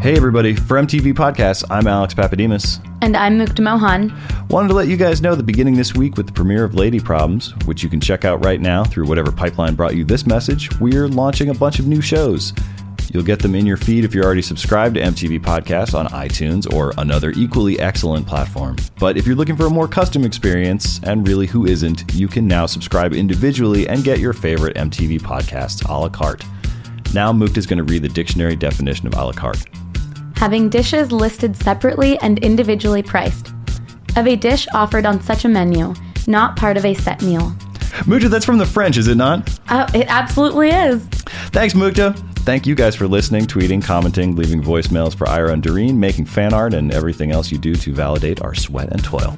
Hey, everybody. For MTV Podcasts, I'm Alex Pappademas. And I'm Mukta Mohan. Wanted to let you guys know the beginning this week with the premiere of Lady Problems, which you can check out right now through whatever pipeline brought you this message. We're launching a bunch of new shows. You'll get them in your feed if you're already subscribed to MTV Podcasts on iTunes or another equally excellent platform. But if you're looking for a more custom experience, and really who isn't, you can now subscribe individually and get your favorite MTV podcasts a la carte. Now Mukta is going to read the dictionary definition of a la carte having dishes listed separately and individually priced. Of a dish offered on such a menu, not part of a set meal. Mukta, that's from the French, is it not? Oh, it absolutely is. Thanks, Mukta. Thank you guys for listening, tweeting, commenting, leaving voicemails for Ira and Doreen, making fan art, and everything else you do to validate our sweat and toil.